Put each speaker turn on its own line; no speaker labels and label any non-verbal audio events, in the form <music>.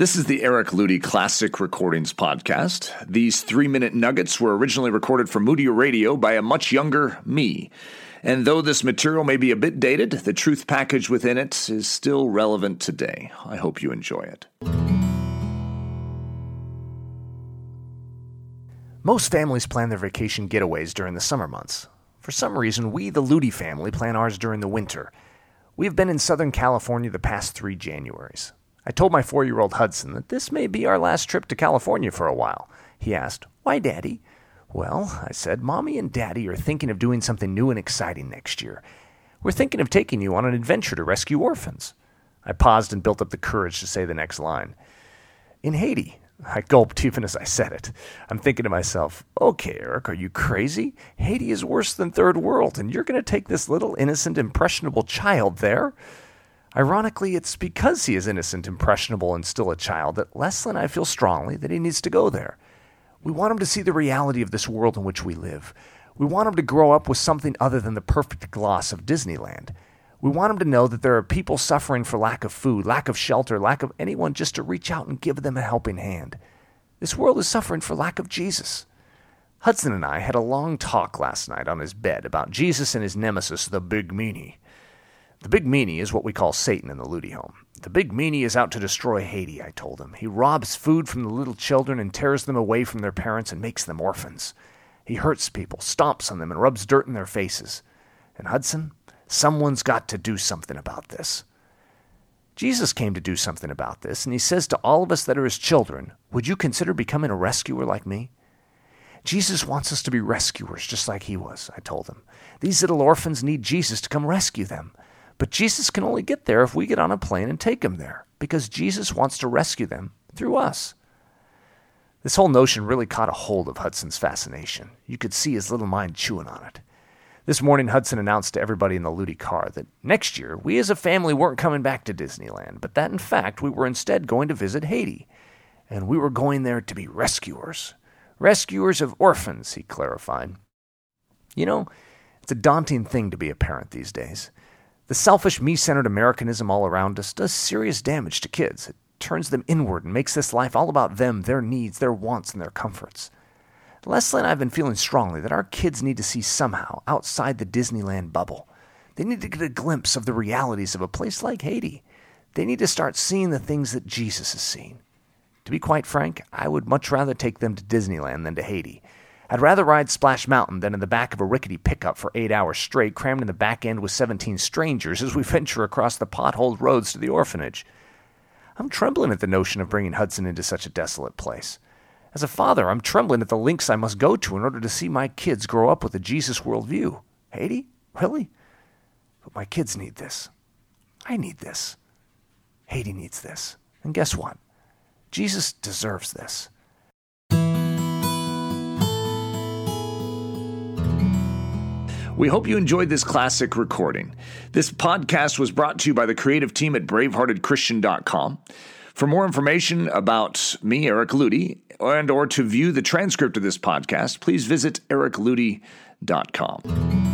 This is the Eric Ludy Classic Recordings Podcast. These three minute nuggets were originally recorded for Moody Radio by a much younger me. And though this material may be a bit dated, the truth package within it is still relevant today. I hope you enjoy it.
Most families plan their vacation getaways during the summer months. For some reason, we, the Ludy family, plan ours during the winter. We've been in Southern California the past three Januaries. I told my four year old Hudson that this may be our last trip to California for a while. He asked, Why, Daddy? Well, I said, Mommy and Daddy are thinking of doing something new and exciting next year. We're thinking of taking you on an adventure to rescue orphans. I paused and built up the courage to say the next line. In Haiti. I gulped even as I said it. I'm thinking to myself, okay, Eric, are you crazy? Haiti is worse than Third World, and you're going to take this little innocent, impressionable child there? Ironically, it's because he is innocent, impressionable, and still a child that Leslie and I feel strongly that he needs to go there. We want him to see the reality of this world in which we live. We want him to grow up with something other than the perfect gloss of Disneyland. We want him to know that there are people suffering for lack of food, lack of shelter, lack of anyone just to reach out and give them a helping hand. This world is suffering for lack of Jesus. Hudson and I had a long talk last night on his bed about Jesus and his nemesis, the Big Meanie. The big meanie is what we call Satan in the Ludy home. The big meanie is out to destroy Haiti, I told him. He robs food from the little children and tears them away from their parents and makes them orphans. He hurts people, stomps on them, and rubs dirt in their faces. And Hudson, someone's got to do something about this. Jesus came to do something about this, and he says to all of us that are his children, Would you consider becoming a rescuer like me? Jesus wants us to be rescuers just like he was, I told him. These little orphans need Jesus to come rescue them. But Jesus can only get there if we get on a plane and take him there, because Jesus wants to rescue them through us. This whole notion really caught a hold of Hudson's fascination. You could see his little mind chewing on it. This morning, Hudson announced to everybody in the Ludy car that next year we as a family weren't coming back to Disneyland, but that in fact we were instead going to visit Haiti. And we were going there to be rescuers. Rescuers of orphans, he clarified. You know, it's a daunting thing to be a parent these days. The selfish, me centered Americanism all around us does serious damage to kids. It turns them inward and makes this life all about them, their needs, their wants, and their comforts. Leslie and I have been feeling strongly that our kids need to see somehow outside the Disneyland bubble. They need to get a glimpse of the realities of a place like Haiti. They need to start seeing the things that Jesus has seen. To be quite frank, I would much rather take them to Disneyland than to Haiti. I'd rather ride Splash Mountain than in the back of a rickety pickup for eight hours straight, crammed in the back end with 17 strangers as we <laughs> venture across the potholed roads to the orphanage. I'm trembling at the notion of bringing Hudson into such a desolate place. As a father, I'm trembling at the lengths I must go to in order to see my kids grow up with a Jesus worldview. Haiti? Really? But my kids need this. I need this. Haiti needs this. And guess what? Jesus deserves this.
We hope you enjoyed this classic recording. This podcast was brought to you by the creative team at braveheartedchristian.com. For more information about me, Eric Ludy, and or to view the transcript of this podcast, please visit ericludy.com.